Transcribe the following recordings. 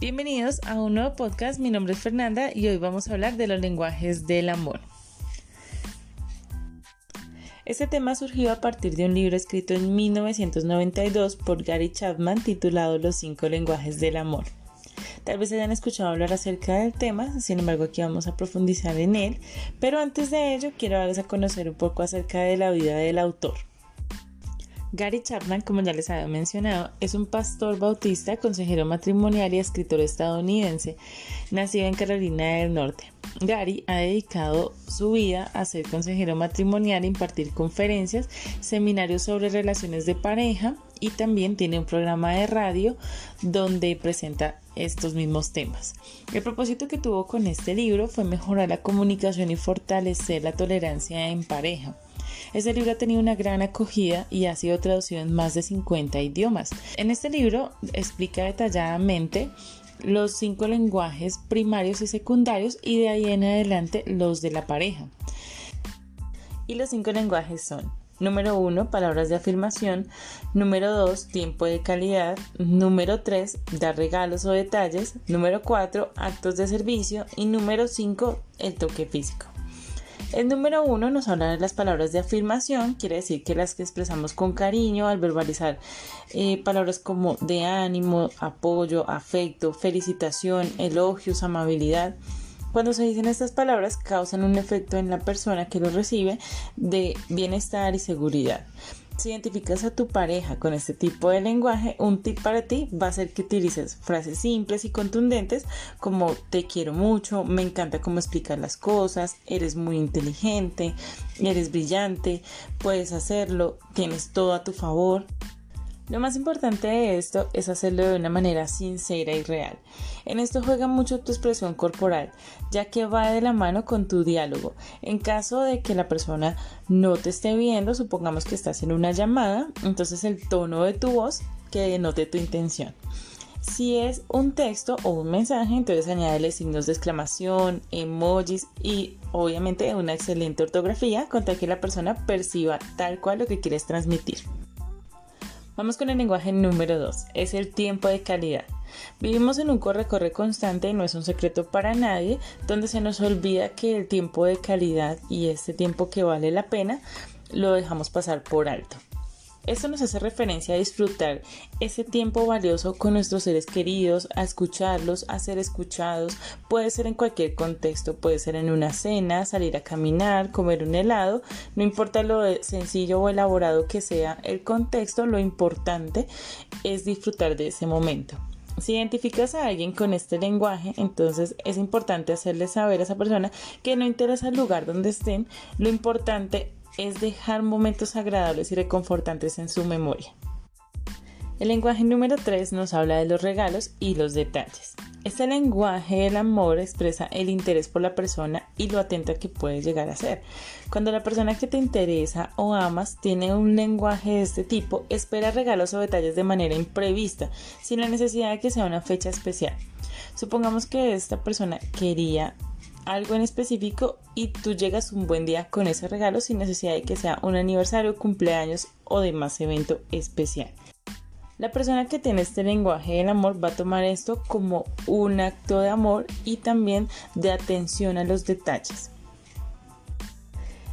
Bienvenidos a un nuevo podcast, mi nombre es Fernanda y hoy vamos a hablar de los lenguajes del amor. Este tema surgió a partir de un libro escrito en 1992 por Gary Chapman titulado Los cinco lenguajes del amor. Tal vez hayan escuchado hablar acerca del tema, sin embargo aquí vamos a profundizar en él, pero antes de ello quiero darles a conocer un poco acerca de la vida del autor. Gary Chapman, como ya les había mencionado, es un pastor bautista, consejero matrimonial y escritor estadounidense, nacido en Carolina del Norte. Gary ha dedicado su vida a ser consejero matrimonial, impartir conferencias, seminarios sobre relaciones de pareja y también tiene un programa de radio donde presenta estos mismos temas. El propósito que tuvo con este libro fue mejorar la comunicación y fortalecer la tolerancia en pareja. Este libro ha tenido una gran acogida y ha sido traducido en más de 50 idiomas. En este libro explica detalladamente los cinco lenguajes primarios y secundarios y de ahí en adelante los de la pareja. Y los cinco lenguajes son Número 1, palabras de afirmación. Número 2, tiempo de calidad. Número 3, dar regalos o detalles. Número 4, actos de servicio. Y número 5, el toque físico. El número uno nos habla de las palabras de afirmación, quiere decir que las que expresamos con cariño al verbalizar eh, palabras como de ánimo, apoyo, afecto, felicitación, elogios, amabilidad. Cuando se dicen estas palabras causan un efecto en la persona que lo recibe de bienestar y seguridad si identificas a tu pareja con este tipo de lenguaje, un tip para ti va a ser que utilices frases simples y contundentes como te quiero mucho, me encanta cómo explicas las cosas, eres muy inteligente, eres brillante, puedes hacerlo, tienes todo a tu favor. Lo más importante de esto es hacerlo de una manera sincera y real. En esto juega mucho tu expresión corporal, ya que va de la mano con tu diálogo. En caso de que la persona no te esté viendo, supongamos que estás en una llamada, entonces el tono de tu voz que denote tu intención. Si es un texto o un mensaje, entonces añádele signos de exclamación, emojis y obviamente una excelente ortografía con tal que la persona perciba tal cual lo que quieres transmitir. Vamos con el lenguaje número 2, es el tiempo de calidad. Vivimos en un corre-corre constante y no es un secreto para nadie, donde se nos olvida que el tiempo de calidad y este tiempo que vale la pena lo dejamos pasar por alto. Esto nos hace referencia a disfrutar ese tiempo valioso con nuestros seres queridos, a escucharlos, a ser escuchados. Puede ser en cualquier contexto, puede ser en una cena, salir a caminar, comer un helado. No importa lo sencillo o elaborado que sea el contexto, lo importante es disfrutar de ese momento. Si identificas a alguien con este lenguaje, entonces es importante hacerle saber a esa persona que no interesa el lugar donde estén, lo importante es dejar momentos agradables y reconfortantes en su memoria. El lenguaje número 3 nos habla de los regalos y los detalles. Este lenguaje del amor expresa el interés por la persona y lo atenta que puede llegar a ser. Cuando la persona que te interesa o amas tiene un lenguaje de este tipo, espera regalos o detalles de manera imprevista, sin la necesidad de que sea una fecha especial. Supongamos que esta persona quería algo en específico y tú llegas un buen día con ese regalo sin necesidad de que sea un aniversario, cumpleaños o demás evento especial. La persona que tiene este lenguaje del amor va a tomar esto como un acto de amor y también de atención a los detalles.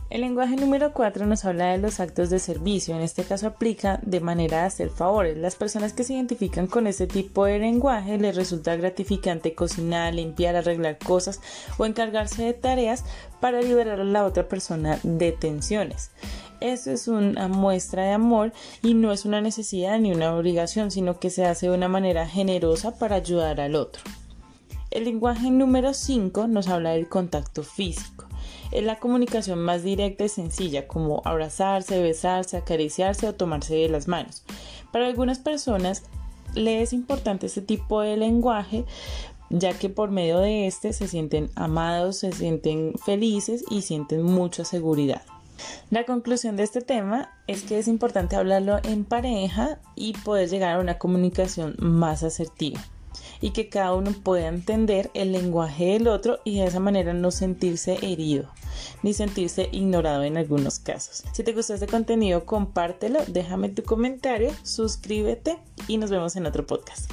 El lenguaje número 4 nos habla de los actos de servicio. En este caso aplica de manera de hacer favores. Las personas que se identifican con este tipo de lenguaje les resulta gratificante cocinar, limpiar, arreglar cosas o encargarse de tareas para liberar a la otra persona de tensiones. Eso es una muestra de amor y no es una necesidad ni una obligación, sino que se hace de una manera generosa para ayudar al otro. El lenguaje número 5 nos habla del contacto físico es la comunicación más directa y sencilla, como abrazarse, besarse, acariciarse o tomarse de las manos. Para algunas personas le es importante este tipo de lenguaje ya que por medio de este se sienten amados, se sienten felices y sienten mucha seguridad. La conclusión de este tema es que es importante hablarlo en pareja y poder llegar a una comunicación más asertiva y que cada uno pueda entender el lenguaje del otro y de esa manera no sentirse herido ni sentirse ignorado en algunos casos. Si te gustó este contenido, compártelo, déjame tu comentario, suscríbete y nos vemos en otro podcast.